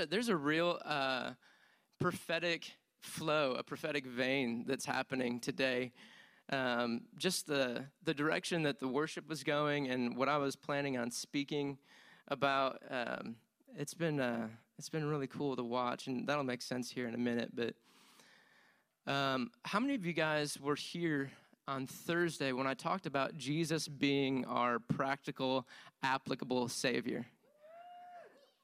a there's a real uh, prophetic flow, a prophetic vein that's happening today. Um, just the the direction that the worship was going and what I was planning on speaking about. Um, it's been uh, it's been really cool to watch, and that'll make sense here in a minute. But um, how many of you guys were here on Thursday when I talked about Jesus being our practical, applicable Savior?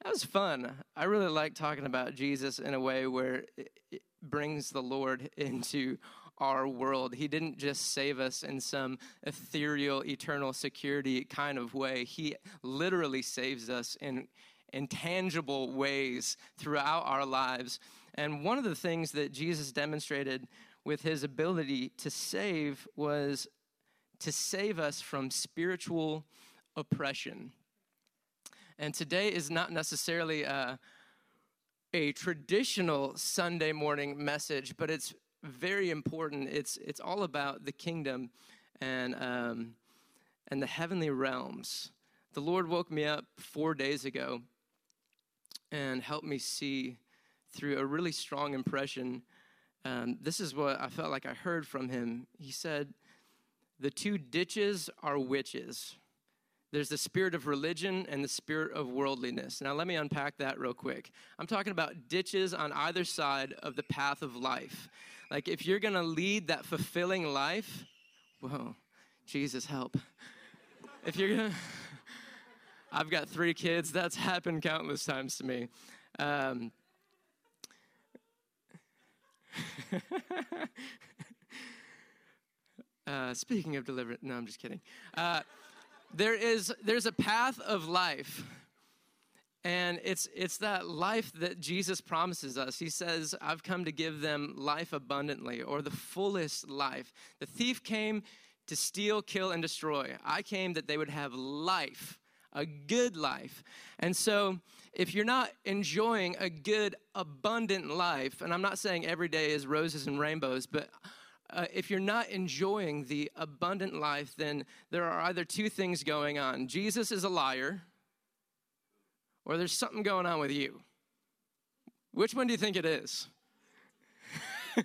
That was fun. I really like talking about Jesus in a way where it brings the Lord into our world. He didn't just save us in some ethereal, eternal security kind of way. He literally saves us in intangible ways throughout our lives. And one of the things that Jesus demonstrated with his ability to save was to save us from spiritual oppression. And today is not necessarily a, a traditional Sunday morning message, but it's very important. It's, it's all about the kingdom and, um, and the heavenly realms. The Lord woke me up four days ago and helped me see through a really strong impression. Um, this is what I felt like I heard from him. He said, The two ditches are witches. There's the spirit of religion and the spirit of worldliness. Now, let me unpack that real quick. I'm talking about ditches on either side of the path of life. Like, if you're gonna lead that fulfilling life, whoa, Jesus, help. If you're gonna, I've got three kids. That's happened countless times to me. Um, uh, speaking of deliverance, no, I'm just kidding. Uh, there is there's a path of life, and it's it's that life that Jesus promises us. He says, "I've come to give them life abundantly, or the fullest life." The thief came to steal, kill, and destroy. I came that they would have life a good life. And so, if you're not enjoying a good, abundant life, and I'm not saying every day is roses and rainbows, but uh, if you're not enjoying the abundant life, then there are either two things going on Jesus is a liar, or there's something going on with you. Which one do you think it is?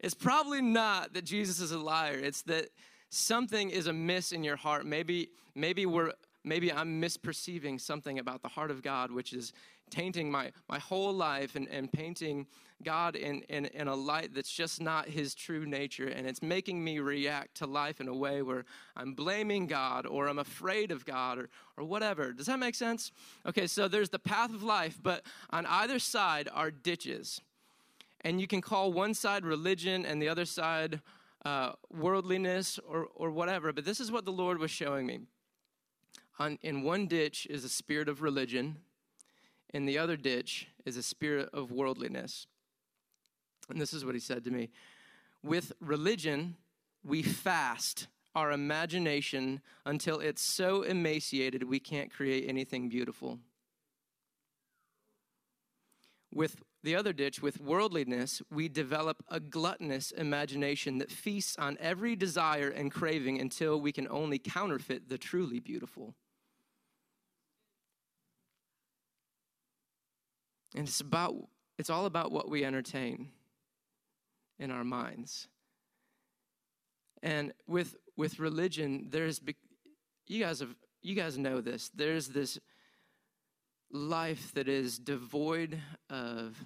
it's probably not that Jesus is a liar, it's that something is amiss in your heart. Maybe, maybe we're maybe I'm misperceiving something about the heart of God, which is tainting my, my whole life and, and painting God in, in, in a light that's just not his true nature. And it's making me react to life in a way where I'm blaming God or I'm afraid of God or, or whatever. Does that make sense? Okay, so there's the path of life, but on either side are ditches. And you can call one side religion and the other side uh, worldliness or, or whatever. But this is what the Lord was showing me. On, in one ditch is a spirit of religion, in the other ditch is a spirit of worldliness. And this is what he said to me With religion, we fast our imagination until it's so emaciated we can't create anything beautiful. With the other ditch, with worldliness, we develop a gluttonous imagination that feasts on every desire and craving until we can only counterfeit the truly beautiful. And it's about it's all about what we entertain in our minds. And with with religion, there's you guys have you guys know this. There's this life that is devoid of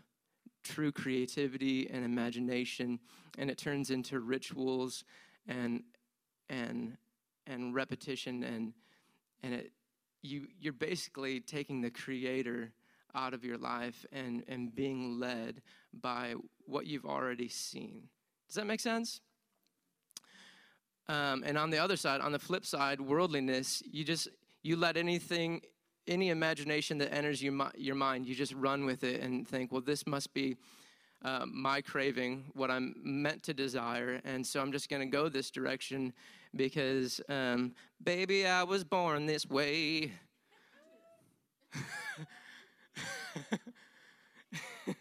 true creativity and imagination and it turns into rituals and and and repetition and and it you you're basically taking the creator out of your life and and being led by what you've already seen does that make sense um, and on the other side on the flip side worldliness you just you let anything any imagination that enters your, your mind, you just run with it and think, well, this must be uh, my craving, what I'm meant to desire. And so I'm just going to go this direction because, um, baby, I was born this way.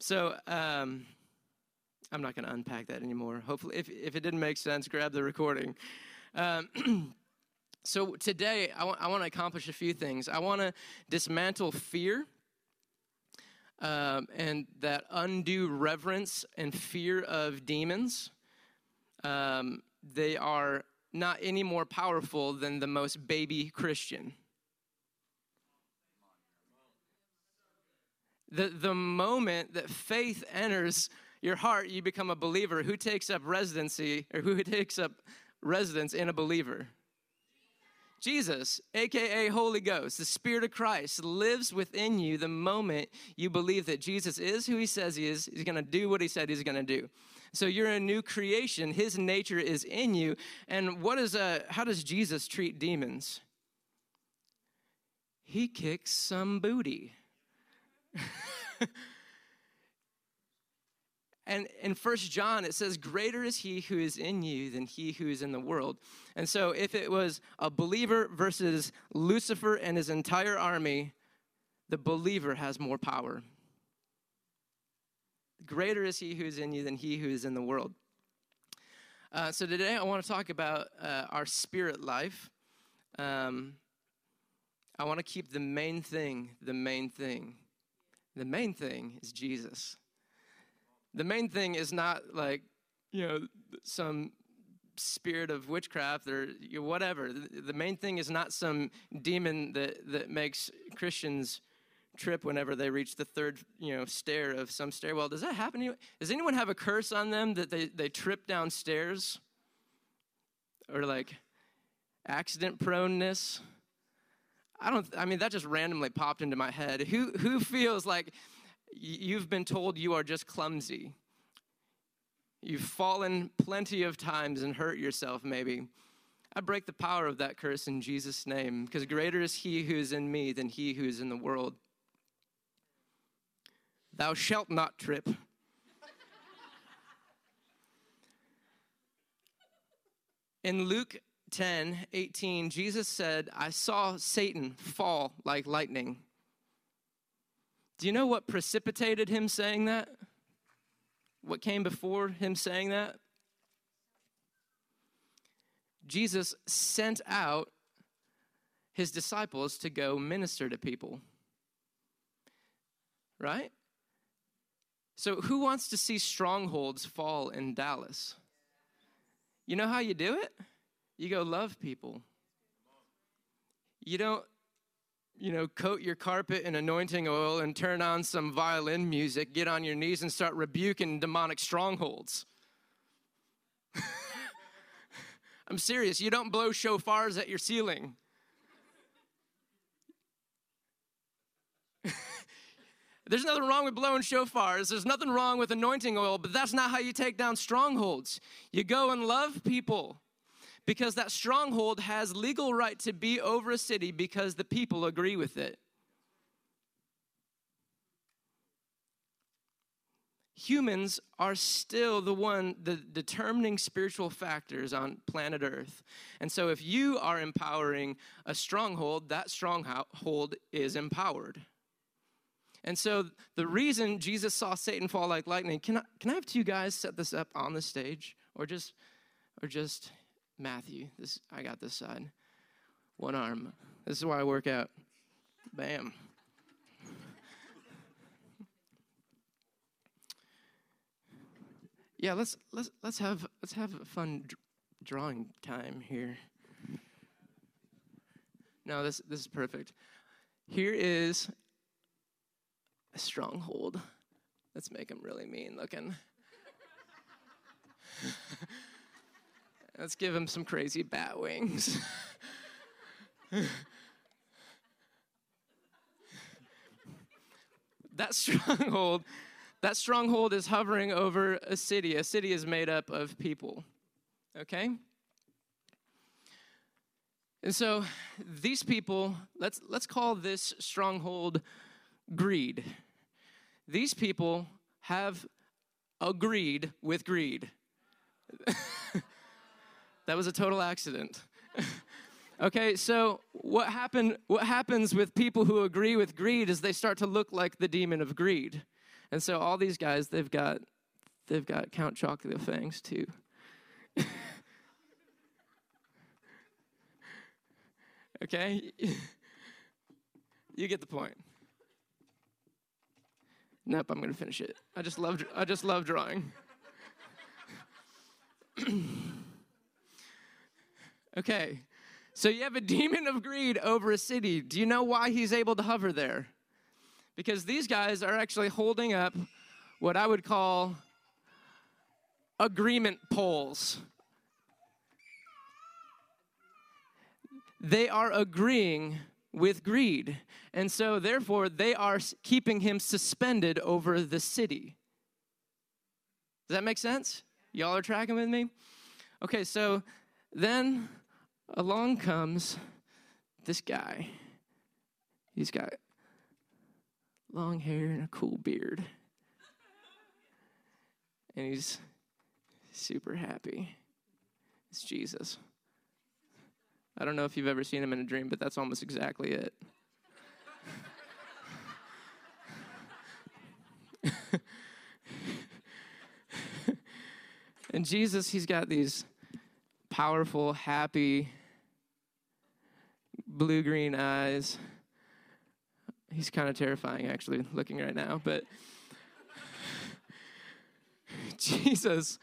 so um, I'm not going to unpack that anymore. Hopefully, if, if it didn't make sense, grab the recording. Um, So today, I want, I want to accomplish a few things. I want to dismantle fear um, and that undue reverence and fear of demons. Um, they are not any more powerful than the most baby Christian. The, the moment that faith enters your heart, you become a believer. Who takes up residency or who takes up residence in a believer? Jesus, aka Holy Ghost, the Spirit of Christ, lives within you the moment you believe that Jesus is who he says he is. He's going to do what he said he's going to do. So you're a new creation. His nature is in you. And what is a, how does Jesus treat demons? He kicks some booty. And in First John, it says, Greater is he who is in you than he who is in the world. And so, if it was a believer versus Lucifer and his entire army, the believer has more power. Greater is he who is in you than he who is in the world. Uh, so, today I want to talk about uh, our spirit life. Um, I want to keep the main thing the main thing. The main thing is Jesus the main thing is not like, you know, some spirit of witchcraft or whatever. The main thing is not some demon that, that makes Christians trip whenever they reach the third, you know, stair of some stairwell. Does that happen? Does anyone have a curse on them that they, they trip downstairs? Or like accident proneness? I don't I mean that just randomly popped into my head. Who who feels like You've been told you are just clumsy. You've fallen plenty of times and hurt yourself, maybe. I break the power of that curse in Jesus' name, because greater is he who is in me than he who is in the world. Thou shalt not trip. in Luke 10 18, Jesus said, I saw Satan fall like lightning. Do you know what precipitated him saying that? What came before him saying that? Jesus sent out his disciples to go minister to people. Right? So, who wants to see strongholds fall in Dallas? You know how you do it? You go love people. You don't you know, coat your carpet in anointing oil and turn on some violin music, get on your knees and start rebuking demonic strongholds. I'm serious. You don't blow shofars at your ceiling. There's nothing wrong with blowing shofars. There's nothing wrong with anointing oil, but that's not how you take down strongholds. You go and love people because that stronghold has legal right to be over a city because the people agree with it. Humans are still the one the determining spiritual factors on planet Earth. And so if you are empowering a stronghold, that stronghold is empowered. And so the reason Jesus saw Satan fall like lightning, can I, can I have two guys set this up on the stage or just or just Matthew. This I got this side. One arm. This is why I work out. Bam. yeah, let's let's let's have let's have a fun d- drawing time here. No, this this is perfect. Here is a stronghold. Let's make him really mean looking. Let's give him some crazy bat wings. that stronghold, that stronghold is hovering over a city. A city is made up of people. Okay? And so these people, let's let's call this stronghold greed. These people have agreed with greed. That was a total accident. okay, so what happen what happens with people who agree with greed is they start to look like the demon of greed. And so all these guys, they've got they've got Count Chocula fangs too. Okay? you get the point. Nope, I'm to finish it. I just love I just love drawing. okay. So you have a demon of greed over a city. Do you know why he's able to hover there? Because these guys are actually holding up what I would call agreement poles. They are agreeing with greed. And so, therefore, they are keeping him suspended over the city. Does that make sense? Y'all are tracking with me? Okay, so then along comes this guy. He's got long hair and a cool beard. And he's super happy. It's Jesus. I don't know if you've ever seen him in a dream, but that's almost exactly it. and Jesus, he's got these powerful, happy, blue green eyes. He's kind of terrifying, actually, looking right now, but Jesus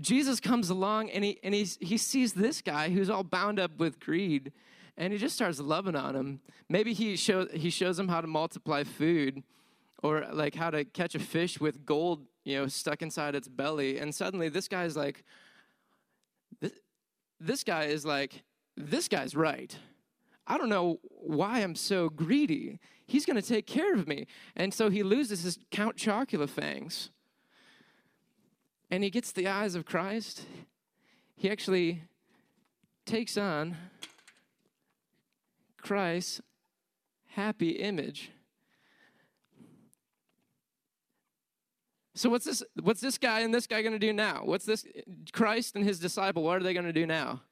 Jesus comes along and he and he he sees this guy who's all bound up with greed, and he just starts loving on him. Maybe he shows he shows him how to multiply food, or like how to catch a fish with gold, you know, stuck inside its belly. And suddenly, this guy's like, this, this guy is like, this guy's right. I don't know why I'm so greedy. He's going to take care of me. And so he loses his Count Chocula fangs and he gets the eyes of Christ, he actually takes on Christ's happy image. So what's this what's this guy and this guy going to do now? What's this Christ and his disciple what are they going to do now?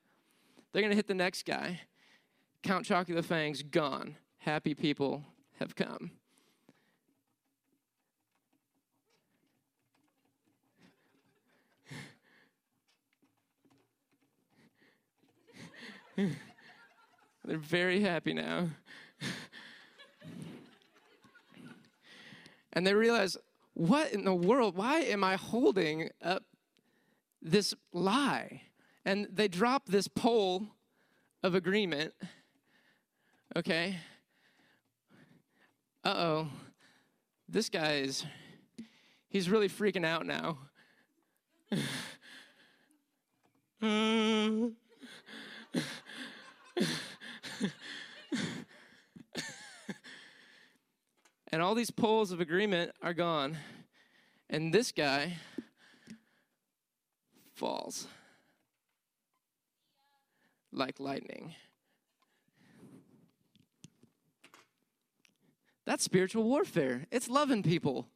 They're going to hit the next guy. Count Chocula Fangs gone. Happy people have come. They're very happy now. and they realize, what in the world? Why am I holding up this lie? And they drop this pole of agreement. Okay. Uh oh. This guy is, he's really freaking out now. and all these poles of agreement are gone. And this guy falls like lightning. That's spiritual warfare. It's loving people.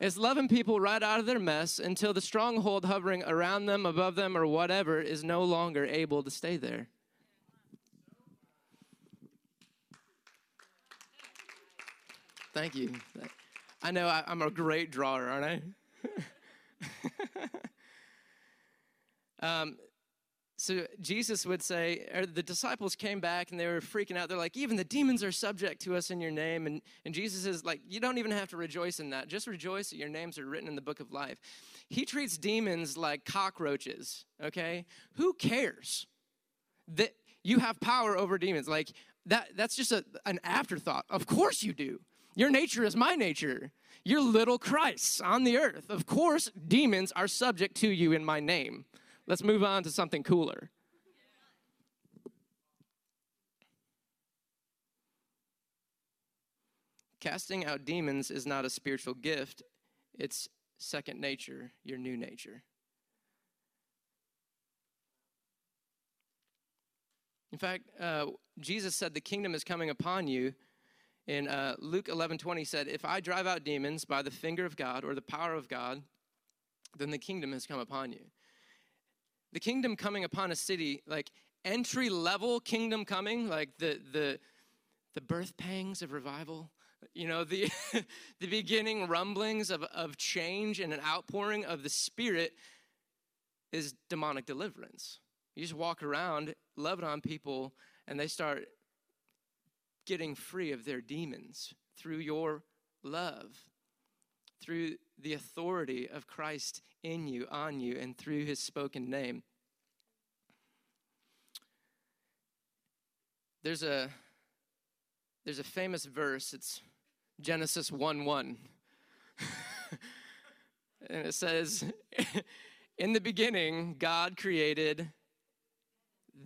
It's loving people right out of their mess until the stronghold hovering around them, above them, or whatever is no longer able to stay there. Thank you. I know I, am a great drawer, aren't I? um, so Jesus would say, or the disciples came back and they were freaking out. They're like, even the demons are subject to us in your name. And, and Jesus is like, you don't even have to rejoice in that. Just rejoice that your names are written in the book of life. He treats demons like cockroaches, okay? Who cares that you have power over demons? Like, that, that's just a, an afterthought. Of course you do. Your nature is my nature. You're little Christ on the earth. Of course, demons are subject to you in my name. Let's move on to something cooler. Casting out demons is not a spiritual gift, it's second nature, your new nature. In fact, uh, Jesus said the kingdom is coming upon you in uh, Luke 11 20 said, If I drive out demons by the finger of God or the power of God, then the kingdom has come upon you. The kingdom coming upon a city, like entry level kingdom coming, like the, the, the birth pangs of revival, you know, the, the beginning rumblings of, of change and an outpouring of the Spirit is demonic deliverance. You just walk around, loving on people, and they start getting free of their demons through your love, through the authority of Christ in you, on you, and through his spoken name. There's a there's a famous verse, it's Genesis 1 1. and it says, In the beginning, God created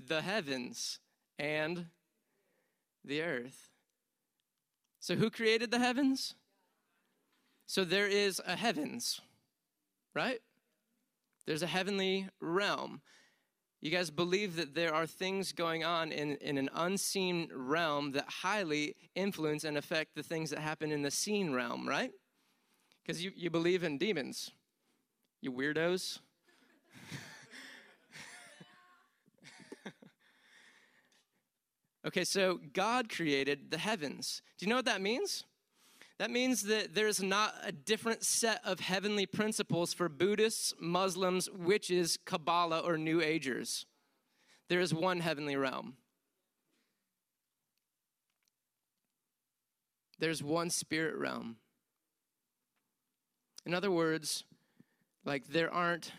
the heavens and the earth. So, who created the heavens? So, there is a heavens, right? There's a heavenly realm. You guys believe that there are things going on in, in an unseen realm that highly influence and affect the things that happen in the seen realm, right? Because you, you believe in demons, you weirdos. okay, so God created the heavens. Do you know what that means? That means that there's not a different set of heavenly principles for Buddhists, Muslims, witches, Kabbalah, or New Agers. There is one heavenly realm. There's one spirit realm. In other words, like there aren't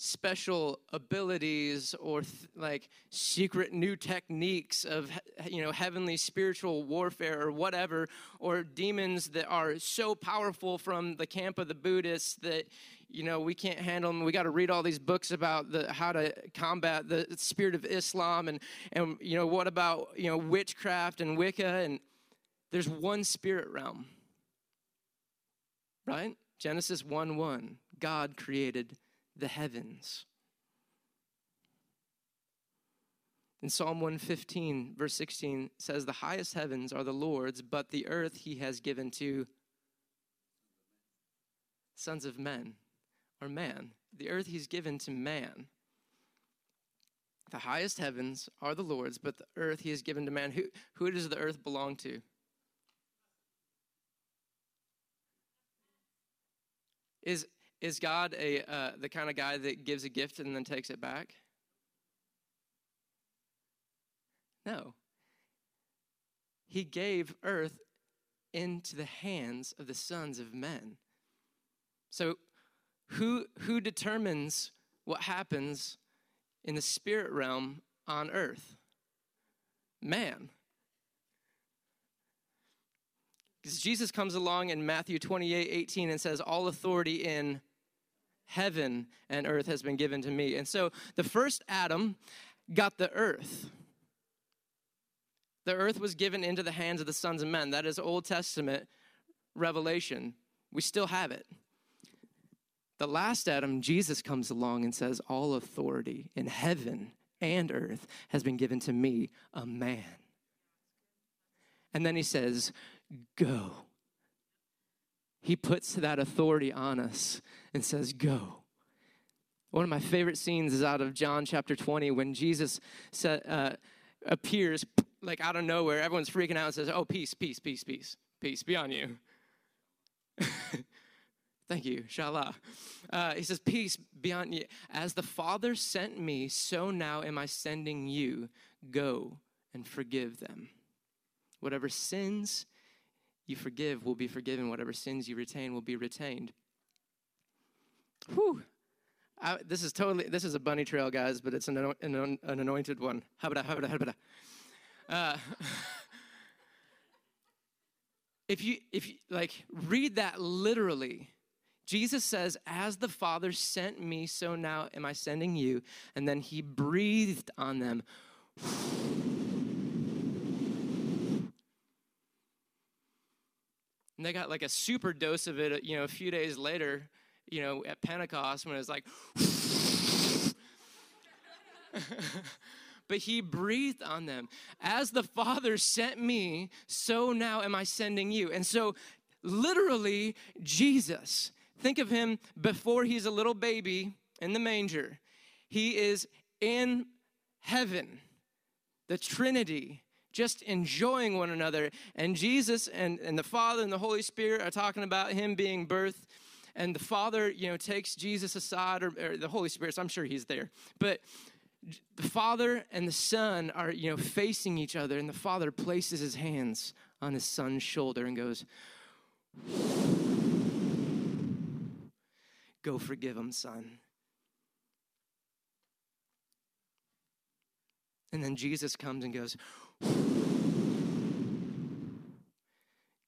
special abilities or th- like secret new techniques of you know heavenly spiritual warfare or whatever or demons that are so powerful from the camp of the buddhists that you know we can't handle them we got to read all these books about the how to combat the spirit of islam and and you know what about you know witchcraft and wicca and there's one spirit realm. Right? Genesis 1 1 god created the heavens. In Psalm 115, verse 16 says, The highest heavens are the Lord's, but the earth he has given to sons of men or man. The earth he's given to man. The highest heavens are the Lord's, but the earth he has given to man. Who, who does the earth belong to? Is, is God a uh, the kind of guy that gives a gift and then takes it back? No. He gave earth into the hands of the sons of men. So who who determines what happens in the spirit realm on earth? Man. Because Jesus comes along in Matthew 28 18 and says, All authority in heaven and earth has been given to me. And so the first Adam got the earth. The earth was given into the hands of the sons of men. That is Old Testament revelation. We still have it. The last Adam, Jesus comes along and says, All authority in heaven and earth has been given to me, a man. And then he says, Go he puts that authority on us and says, Go. One of my favorite scenes is out of John chapter 20 when Jesus uh, appears like out of nowhere. Everyone's freaking out and says, Oh, peace, peace, peace, peace, peace be on you. Thank you, Shallah. Uh, he says, Peace be on you. As the Father sent me, so now am I sending you. Go and forgive them. Whatever sins you forgive will be forgiven. Whatever sins you retain will be retained. Whew. I, this is totally, this is a bunny trail, guys, but it's an, an, an anointed one. Habada, habada, habada. Uh, if you, if you, like, read that literally, Jesus says, As the Father sent me, so now am I sending you. And then he breathed on them. And they got like a super dose of it, uh, you know, a few days later, you know, at Pentecost when it was like, but he breathed on them. As the Father sent me, so now am I sending you. And so, literally, Jesus, think of him before he's a little baby in the manger. He is in heaven, the Trinity just enjoying one another. And Jesus and, and the Father and the Holy Spirit are talking about him being birthed. And the Father, you know, takes Jesus aside, or, or the Holy Spirit, so I'm sure he's there. But the Father and the Son are, you know, facing each other, and the Father places his hands on his son's shoulder and goes, Go forgive him, son. And then Jesus comes and goes,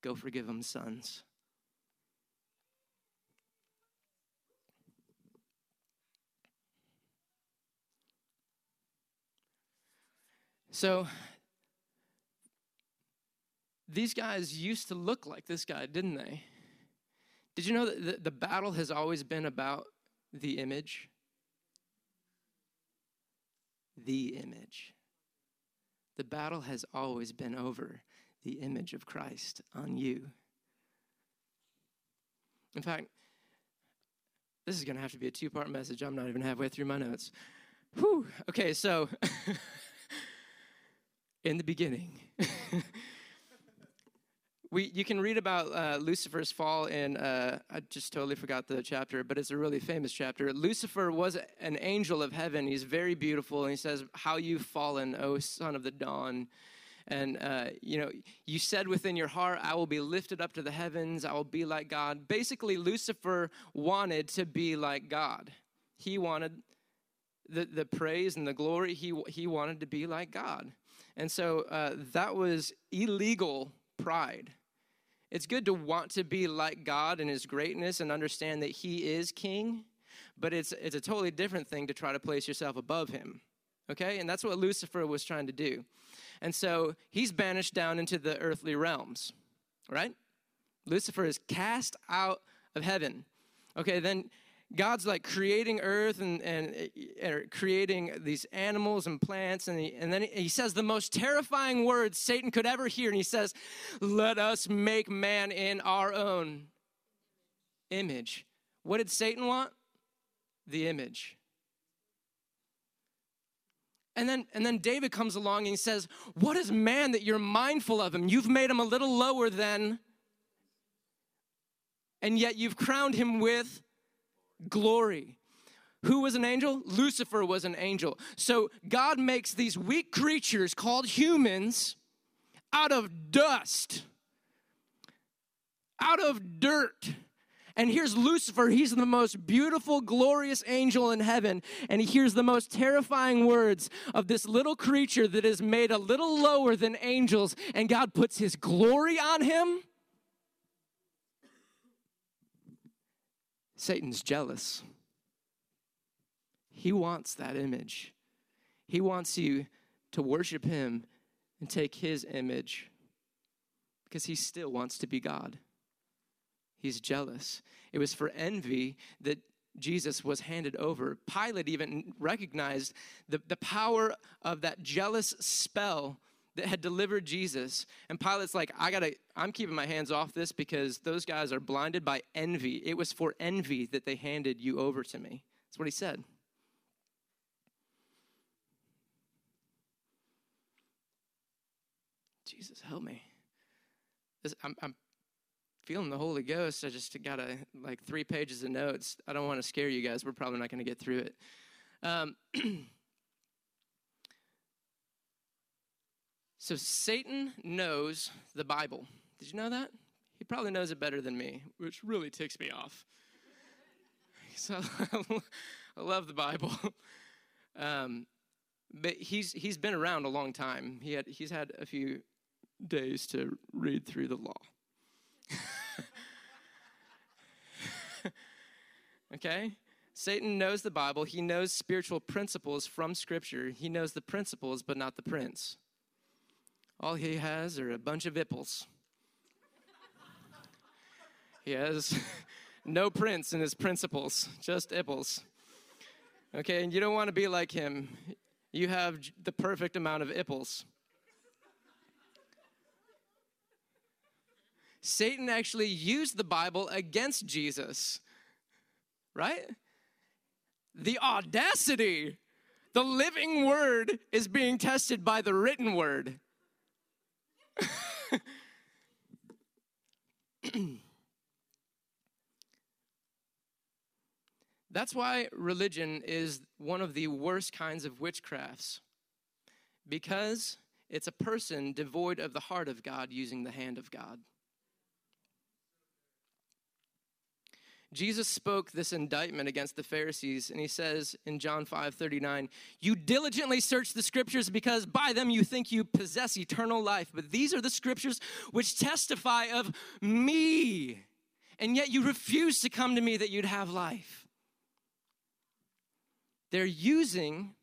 Go forgive them, sons. So, these guys used to look like this guy, didn't they? Did you know that the, battle has always been about the image? The image. The battle has always been over the image of Christ on you. In fact, this is going to have to be a two part message. I'm not even halfway through my notes. Whew. Okay, so in the beginning, we you can read about uh, Lucifer's fall in uh, I just totally forgot the chapter, but it's a really famous chapter. Lucifer was an angel of heaven. He's very beautiful, and he says, "How you've fallen, O son of the dawn." And, uh, you know, you said within your heart, I will be lifted up to the heavens, I will be like God. Basically, Lucifer wanted to be like God. He wanted the, the praise and the glory, he, he wanted to be like God. And so uh, that was illegal pride. It's good to want to be like God in his greatness and understand that he is king, but it's, it's a totally different thing to try to place yourself above him. Okay? And that's what Lucifer was trying to do. And so he's banished down into the earthly realms, right? Lucifer is cast out of heaven. Okay, then God's like creating earth and, and, uh, and creating these animals and plants. And, he, and then he says the most terrifying words Satan could ever hear. And he says, Let us make man in our own image. What did Satan want? The image. And then, and then David comes along and he says, What is man that you're mindful of him? You've made him a little lower than, and yet you've crowned him with glory. Who was an angel? Lucifer was an angel. So God makes these weak creatures called humans out of dust, out of dirt and here's Lucifer. He's the most beautiful, glorious angel in heaven. And he hears the most terrifying words of this little creature that is made a little lower than angels. And God puts his glory on him. Satan's jealous. He wants that image. He wants you to worship him and take his image because he still wants to be God. He's jealous. It was for envy that Jesus was handed over. Pilate even recognized the, the power of that jealous spell that had delivered Jesus. And Pilate's like, I gotta, I'm keeping my hands off this because those guys are blinded by envy. It was for envy that they handed you over to me. That's what he said. Jesus, help me. This, I'm, I'm feeling the Holy Ghost. I just got a, like three pages of notes. I don't want to scare you guys. We're probably not going to get through it. Um, so Satan knows the Bible. Did you know that? He probably knows it better than me, which really ticks me off. So I love the Bible. Um, but he's he's been around a long time. He had he's had a few days to read through the law. okay? Satan knows the Bible. He knows spiritual principles from Scripture. He knows the principles, but not the prince. All he has are a bunch of ipples. he has no prince in his principles, just ipples. Okay, and you don't want to be like him. You have the perfect amount of ipples. Satan actually used the Bible against Jesus, right? The audacity. The living word is being tested by the written word. That's why religion is one of the worst kinds of witchcrafts, because it's a person devoid of the heart of God using the hand of God. Jesus spoke this indictment against the Pharisees, and he says in John 5 39, You diligently search the scriptures because by them you think you possess eternal life. But these are the scriptures which testify of me, and yet you refuse to come to me that you'd have life. They're using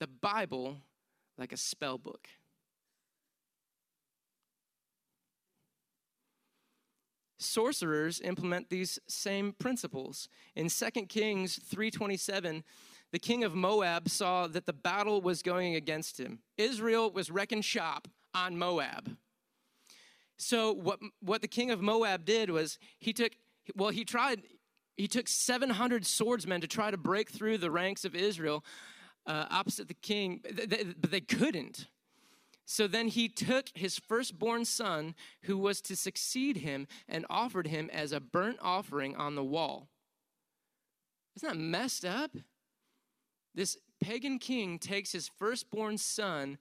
the Bible like a spell book. Sorcerers implement these same principles. In 2 Kings 3:27, the king of Moab saw that the battle was going against him. Israel was wrecking shop on Moab. So what what the king of Moab did was he took well he tried he took 700 swordsmen to try to break through the ranks of Israel uh, opposite the king, but they couldn't. So then he took his firstborn son, who was to succeed him, and offered him as a burnt offering on the wall. Isn't that messed up? This pagan king takes his firstborn son,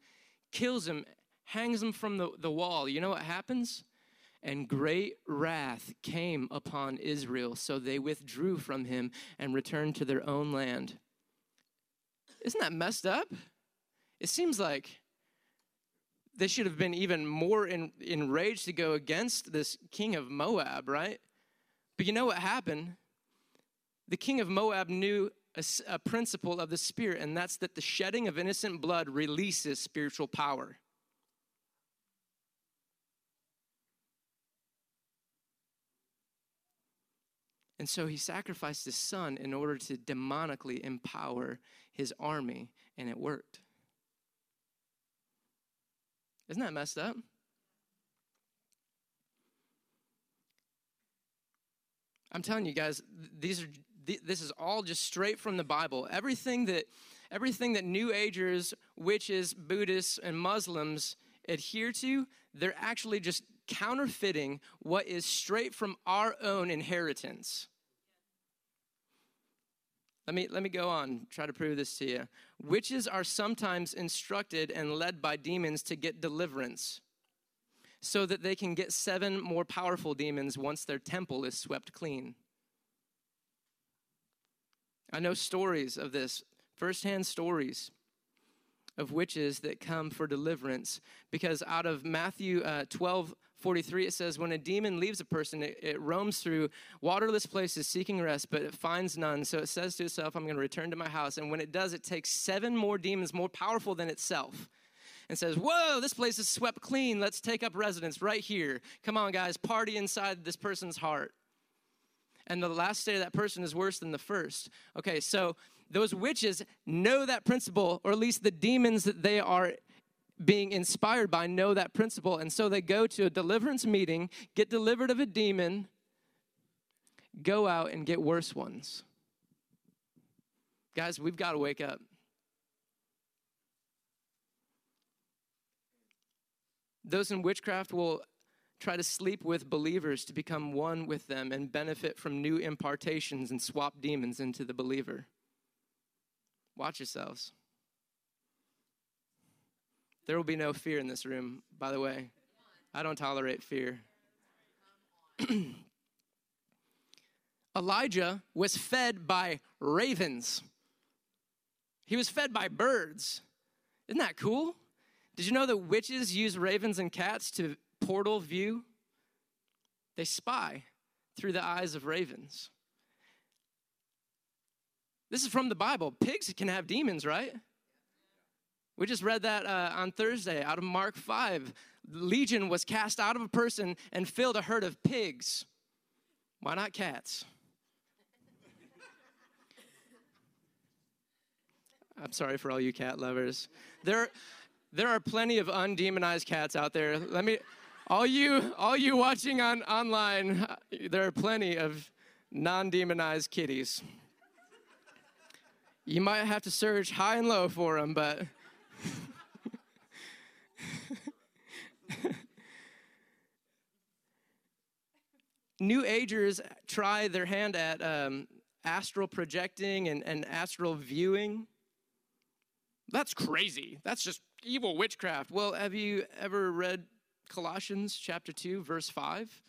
kills him, hangs him from the, the wall. You know what happens? And great wrath came upon Israel, so they withdrew from him and returned to their own land. Isn't that messed up? It seems like they should have been even more enraged to go against this king of Moab, right? But you know what happened? The king of Moab knew a, a principle of the Spirit, and that's that the shedding of innocent blood releases spiritual power. And so he sacrificed his son in order to demonically empower his army, and it worked. Isn't that messed up? I'm telling you guys, these are this is all just straight from the Bible. Everything that everything that New Agers, witches, Buddhists, and Muslims adhere to, they're actually just counterfeiting what is straight from our own inheritance. Let me, let me go on, try to prove this to you. Witches are sometimes instructed and led by demons to get deliverance so that they can get seven more powerful demons once their temple is swept clean. I know stories of this, firsthand stories of witches that come for deliverance because out of Matthew uh, 12 43, it says, When a demon leaves a person, it, it, roams through waterless places seeking rest, but it finds none. So it says to itself, I'm going to return to my house. And when it does, it takes seven more demons more powerful than itself and says, Whoa, this place is swept clean. Let's take up residence right here. Come on, guys, party inside this person's heart. And the last state of that person is worse than the first. Okay, so those witches know that principle, or at least the demons that they are being inspired by know that principle. And so they go to a deliverance meeting, get delivered of a demon, go out and get worse ones. Guys, we've got to wake up. Those in witchcraft will try to sleep with believers to become one with them and benefit from new impartations and swap demons into the believer. Watch yourselves. There will be no fear in this room, by the way. I don't tolerate fear. Elijah was fed by ravens. He was fed by birds. Isn't that cool? Did you know that witches use ravens and cats to portal view? They spy through the eyes of ravens. This is from the Bible. Pigs can have demons, right? We just read that uh, on Thursday out of Mark 5. Legion was cast out of a person and filled a herd of pigs. Why not cats? I'm sorry for all you cat lovers. There, there are plenty of undemonized cats out there. Let me, all you, all you watching on online, there are plenty of non-demonized kitties. You might have to search high and low for them, but New Agers try their hand at, um, astral projecting and, and astral viewing. That's crazy. That's just evil witchcraft. Well, have you ever read Colossians chapter 2, verse 5?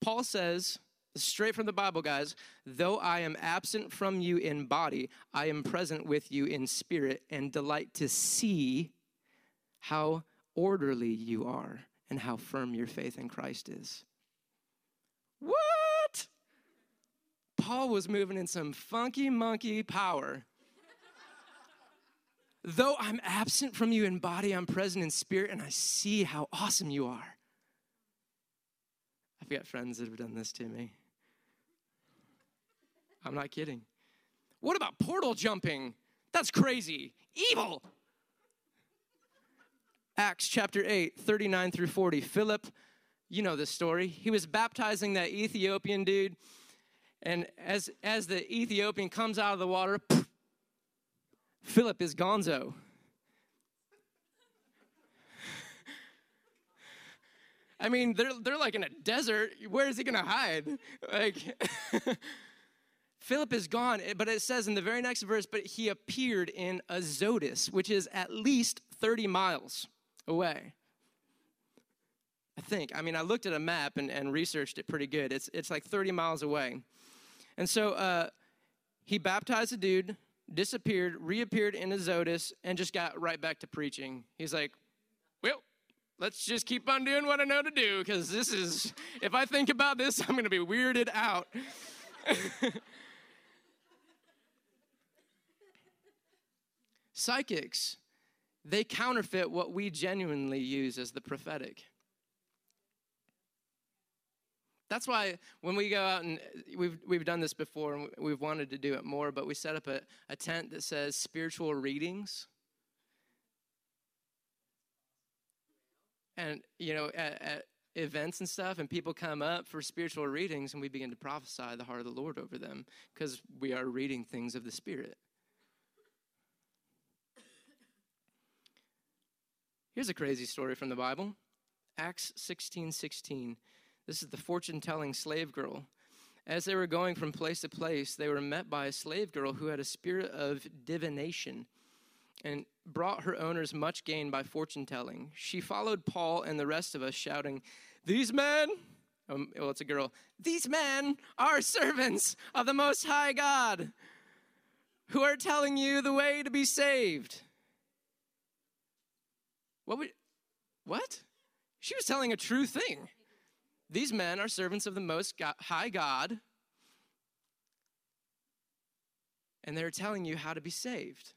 Paul says, straight from the Bible, guys, though I am absent from you in body, I am present with you in spirit and delight to see how orderly you are and how firm your faith in Christ is. What? Paul was moving in some funky monkey power. Though I'm absent from you in body, I'm present in spirit, and I see how awesome you are. I've got friends that have done this to me. I'm not kidding. What about portal jumping? That's crazy. Evil. Acts chapter 8, 39 through 40. Philip, you know this story. He was baptizing that Ethiopian dude. And as, as the Ethiopian comes out of the water, Philip is gonzo. I mean, they're, they're like in a desert. Where is he going to hide? Like, Philip is gone, but it says in the very next verse, but he appeared in Azotus, which is at least 30 miles away. I think. I mean, I looked at a map and, and researched it pretty good. It's, it's like 30 miles away. And so uh, he baptized a dude, disappeared, reappeared in Azotus, and just got right back to preaching. He's like, well, let's just keep on doing what I know to do because this is, if I think about this, I'm going to be weirded out. Psychics they counterfeit what we genuinely use as the prophetic. That's why when we go out and we've, we've done this before and we've wanted to do it more, but we set up a, a tent that says spiritual readings. And, you know, at, at events and stuff, and people come up for spiritual readings, and we begin to prophesy the heart of the Lord over them because we are reading things of the Spirit. Here's a crazy story from the Bible Acts 16 16. This is the fortune telling slave girl. As they were going from place to place, they were met by a slave girl who had a spirit of divination and brought her owners much gain by fortune telling. She followed Paul and the rest of us, shouting, These men, um, well, it's a girl, these men are servants of the Most High God who are telling you the way to be saved. What would, what? She was telling a true thing. These men are servants of the Most High God, and they're telling you how to be saved.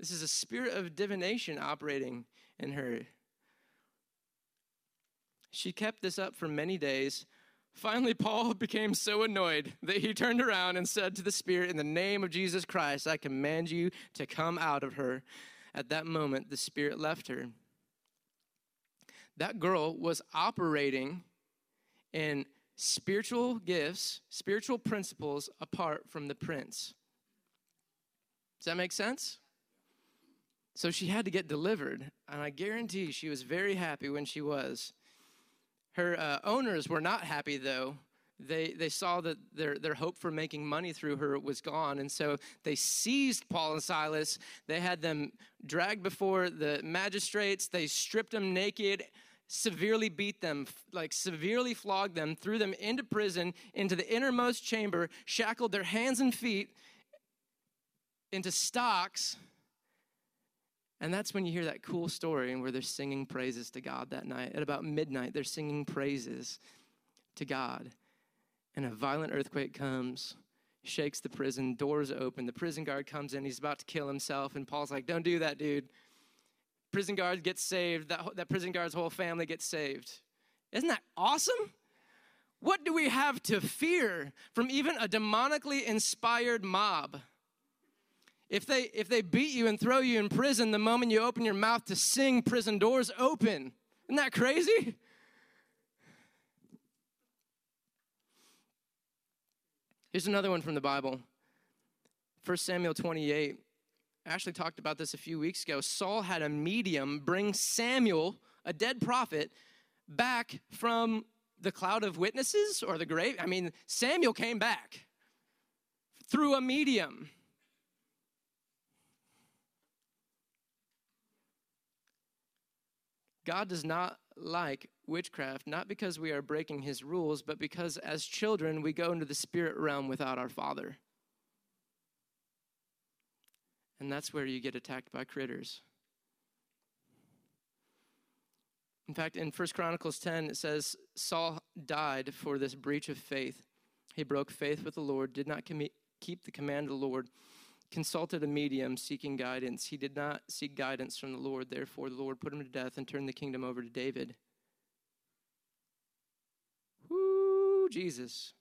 This is a spirit of divination operating in her. She kept this up for many days. Finally, Paul became so annoyed that he turned around and said to the Spirit, In the name of Jesus Christ, I command you to come out of her. At that moment, the spirit left her. That girl was operating in spiritual gifts, spiritual principles apart from the prince. Does that make sense? So she had to get delivered, and I guarantee she was very happy when she was. Her uh, owners were not happy, though, they, they saw that their, their hope for making money through her was gone. And so they seized Paul and Silas. They had them dragged before the magistrates. They stripped them naked, severely beat them, like severely flogged them, threw them into prison, into the innermost chamber, shackled their hands and feet into stocks. And that's when you hear that cool story where they're singing praises to God that night. At about midnight, they're singing praises to God and a violent earthquake comes, shakes the prison, doors open. The prison guard comes in, he's about to kill himself, and Paul's like, Don't do that, dude. Prison guard gets saved, that, that prison guard's whole family gets saved. Isn't that awesome? What do we have to fear from even a demonically inspired mob? If they, if they beat you and throw you in prison the moment you open your mouth to sing, prison doors open. Isn't that crazy? Here's another one from the Bible 1 Samuel 28. Ashley talked about this a few weeks ago. Saul had a medium bring Samuel, a dead prophet, back from the cloud of witnesses or the grave. I mean, Samuel came back. through a medium. God does not like witchcraft, not because we are breaking his rules, but because as children we go into the spirit realm without our father. And that's where you get attacked by critters. In fact, in 1 Chronicles 10, it says Saul died for this breach of faith. He broke faith with the Lord, did not com- keep the command of the Lord, consulted a medium seeking guidance. He did not seek guidance from the Lord. Therefore, the Lord put him to death and turned the kingdom over to David. Whoo, Jesus.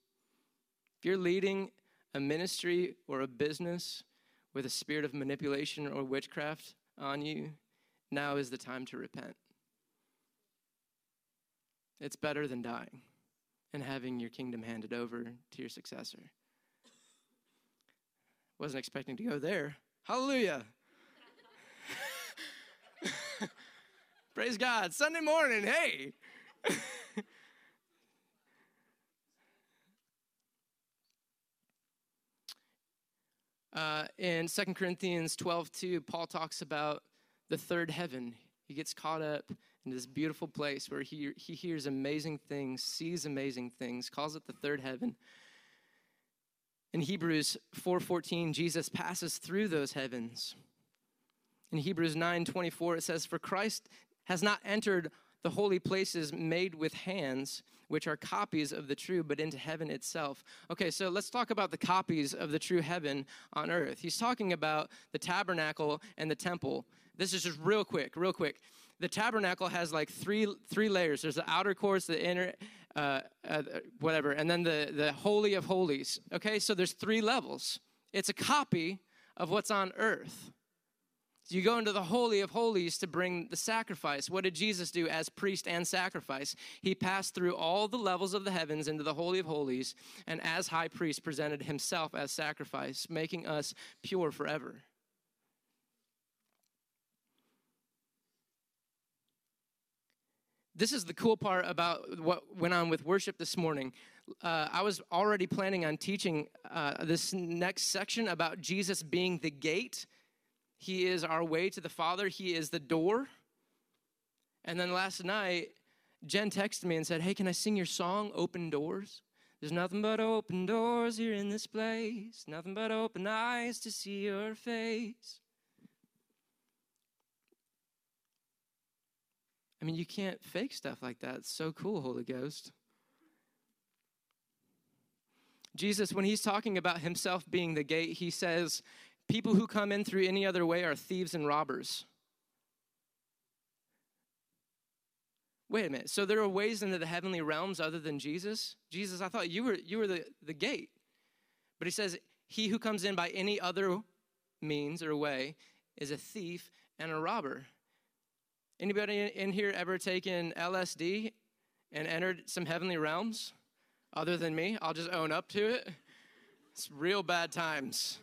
If you're leading a ministry or a business with a spirit of manipulation or witchcraft on you, now is the time to repent. It's better than dying and having your kingdom handed over to your successor. Wasn't expecting to go there. Hallelujah. Praise God. Sunday morning, hey. uh, in 2 Corinthians 12 2, Paul talks about the third heaven. He gets caught up in this beautiful place where he, he hears amazing things, sees amazing things, calls it the third heaven. In Hebrews 4:14, Jesus passes through those heavens. In Hebrews 9:24 it says for Christ has not entered the holy places made with hands, which are copies of the true, but into heaven itself. Okay, so let's talk about the copies of the true heaven on earth. He's talking about the tabernacle and the temple. This is just real quick, real quick. The tabernacle has like three three layers. There's the outer courts, the inner, uh, uh, whatever, and then the the holy of holies. Okay, so there's three levels. It's a copy of what's on earth. So You go into the Holy of Holies to bring the sacrifice. What did Jesus do as priest and sacrifice? He passed through all the levels of the heavens into the Holy of Holies, and as high priest presented himself as sacrifice, making us pure forever. This is the cool part about what went on with worship this morning. Uh, I was already planning on teaching uh, this next section about Jesus being the gate he is our way to the Father, He is the door. And then last night, Jen texted me and said, Hey, can I sing your song, Open Doors? There's nothing but open doors here in this place, nothing but open eyes to see your face. I mean, you can't fake stuff like that. It's so cool, Holy Ghost. Jesus, when he's talking about himself being the gate, he says, People who come in through any other way are thieves and robbers. Wait a minute. So there are ways into the heavenly realms other than Jesus? Jesus, I thought you were you were the, the gate. But he says, He who comes in by any other means or way is a thief and a robber. Anybody in here ever taken LSD and entered some heavenly realms? Other than me, I'll just own up to it. It's real bad times.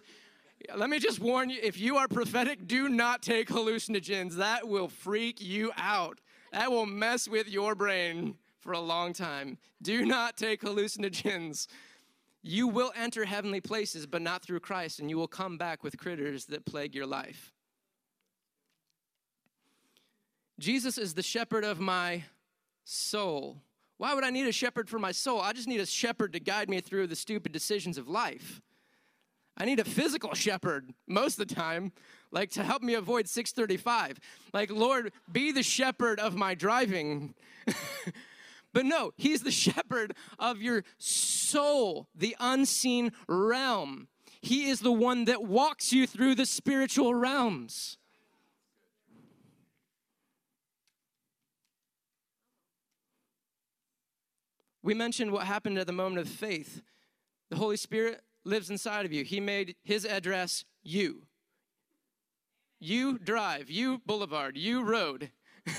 Let me just warn you if you are prophetic, do not take hallucinogens. That will freak you out. That will mess with your brain for a long time. Do not take hallucinogens. You will enter heavenly places, but not through Christ, and you will come back with critters that plague your life. Jesus is the shepherd of my soul. Why would I need a shepherd for my soul? I just need a shepherd to guide me through the stupid decisions of life. I need a physical shepherd most of the time, like to help me avoid 635. Like, Lord, be the shepherd of my driving. but no, he's the shepherd of your soul, the unseen realm. He is the one that walks you through the spiritual realms. We mentioned what happened at the moment of faith. The Holy Spirit lives inside of you. He made his address you. You drive, you boulevard, you road.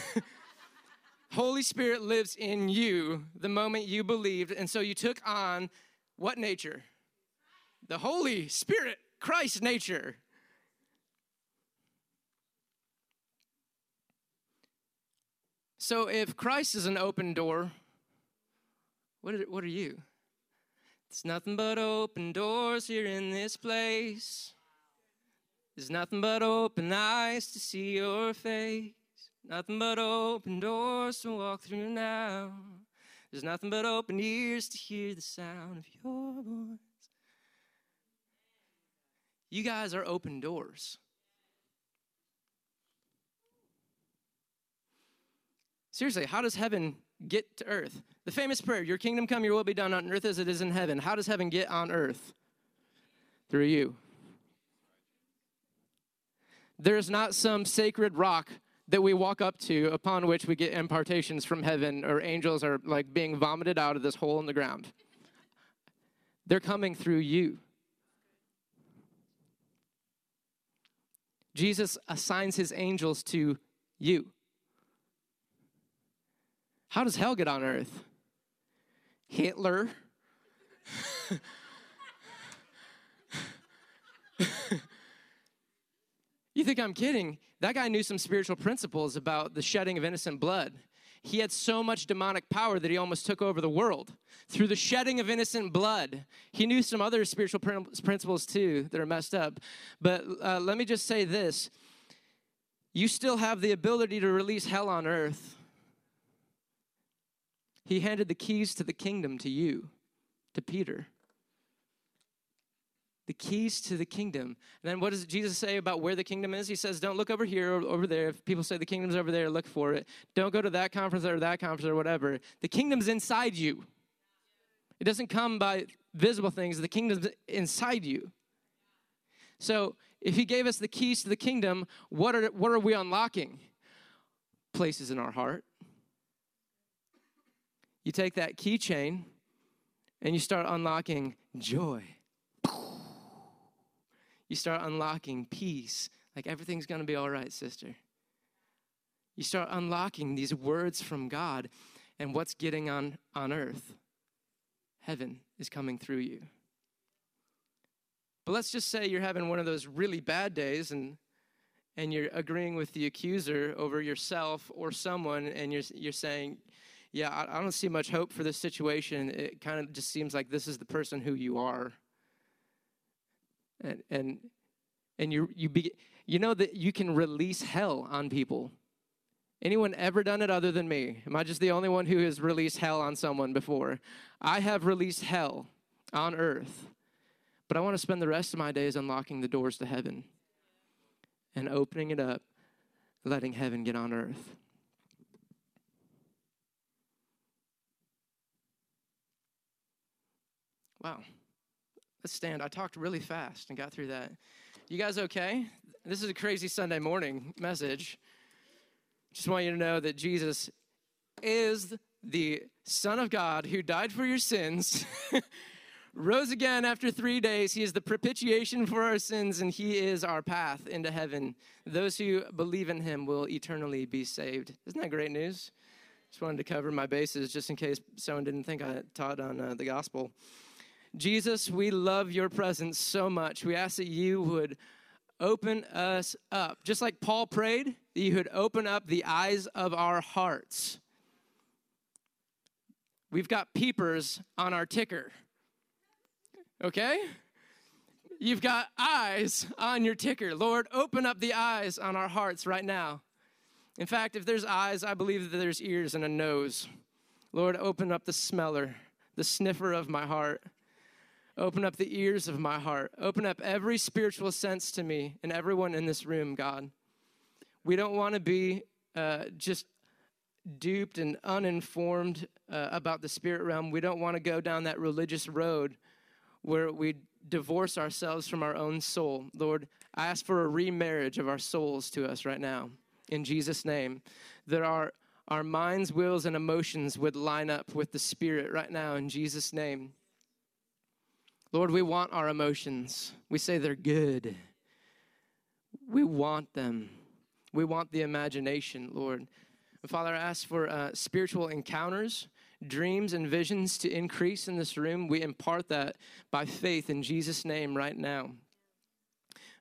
Holy Spirit lives in you the moment you believed, and so you took on what nature? The Holy Spirit, Christ nature. So if Christ is an open door, what are, what are you? It's nothing but open doors here in this place. There's nothing but open eyes to see your face. Nothing but open doors to walk through now. There's nothing but open ears to hear the sound of your voice. You guys are open doors. Seriously, how does heaven get to earth? The famous prayer, Your kingdom come, your will be done on earth as it is in heaven. How does heaven get on earth? Through you. There is not some sacred rock that we walk up to upon which we get impartations from heaven or angels are like being vomited out of this hole in the ground. They're coming through you. Jesus assigns his angels to you. How does hell get on earth? Hitler. you think I'm kidding? That guy knew some spiritual principles about the shedding of innocent blood. He had so much demonic power that he almost took over the world. Through the shedding of innocent blood, he knew some other spiritual principles too that are messed up. But uh, let me just say this you still have the ability to release hell on earth. He handed the keys to the kingdom to you, to Peter the keys to the kingdom. And then what does Jesus say about where the kingdom is? He says, Don't look over here or over there. If people say the kingdom's over there, look for it. Don't go to that conference or that conference or whatever. The kingdom's inside you. It doesn't come by visible things, the kingdom's inside you. So if he gave us the keys to the kingdom, what are, what are we unlocking? Places in our heart. You take that keychain and you start unlocking joy you start unlocking peace. Like everything's going to be all right, sister. You start unlocking these words from God, and what's getting on, on earth? Heaven is coming through you. But let's just say you're having one of those really bad days and and you're agreeing with the accuser over yourself or someone and you're you're saying, "Yeah, I, I don't see much hope for this situation. It kind of just seems like this is the person who you are." and and and you you be, you know that you can release hell on people. Anyone ever done it other than me? Am I just the only one who has released hell on someone before? I have released hell on earth, but I want to spend the rest of my days unlocking the doors to heaven and opening it up, letting heaven get on earth. Wow. Let's stand. I talked really fast and got through that. You guys okay? This is a crazy Sunday morning message. Just want you to know that Jesus is the Son of God who died for your sins, rose again after three days. He is the propitiation for our sins, and He is our path into heaven. Those who believe in Him will eternally be saved. Isn't that great news? Just wanted to cover my bases just in case someone didn't think I taught on uh, the gospel. Jesus, we love your presence so much. We ask that you would open us up. Just like Paul prayed, that you would open up the eyes of our hearts. We've got peepers on our ticker. Okay? You've got eyes on your ticker. Lord, open up the eyes on our hearts right now. In fact, if there's eyes, I believe that there's ears and a nose. Lord, open up the smeller, the sniffer of my heart. Open up the ears of my heart. Open up every spiritual sense to me and everyone in this room, God. We don't want to be uh, just duped and uninformed uh, about the spirit realm. We don't want to go down that religious road where we divorce ourselves from our own soul. Lord, I ask for a remarriage of our souls to us right now in Jesus' name. That our, our minds, wills, and emotions would line up with the spirit right now in Jesus' name. Lord, we want our emotions. We say they're good. We want them. We want the imagination, Lord. Father, I ask for uh, spiritual encounters, dreams, and visions to increase in this room. We impart that by faith in Jesus' name right now.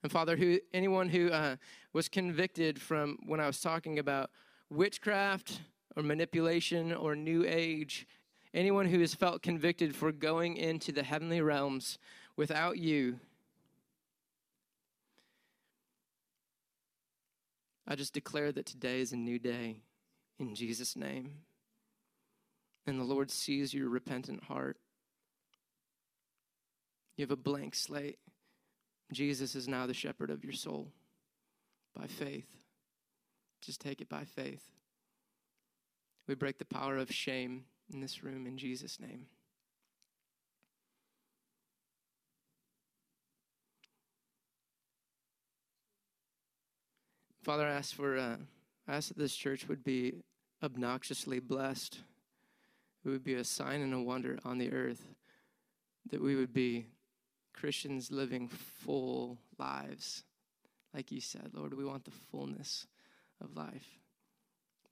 And Father, who anyone who uh, was convicted from when I was talking about witchcraft or manipulation or new age anyone who has felt convicted for going into the heavenly realms without you, I just declare that today is a new day in Jesus' name. And the Lord sees your repentant heart. You have a blank slate. Jesus is now the shepherd of your soul by faith. Just take it by faith. We break the power of shame in this room in Jesus' name. Father, I ask for uh, I ask that this church would be obnoxiously blessed. It would be a sign and a wonder on the earth. That we would be Christians living full lives. Like you said, Lord, we want the fullness of life.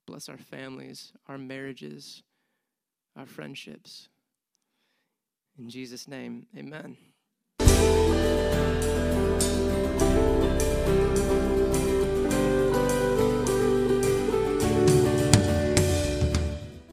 Bless our families, our marriages, our friendships. In Jesus' name, amen.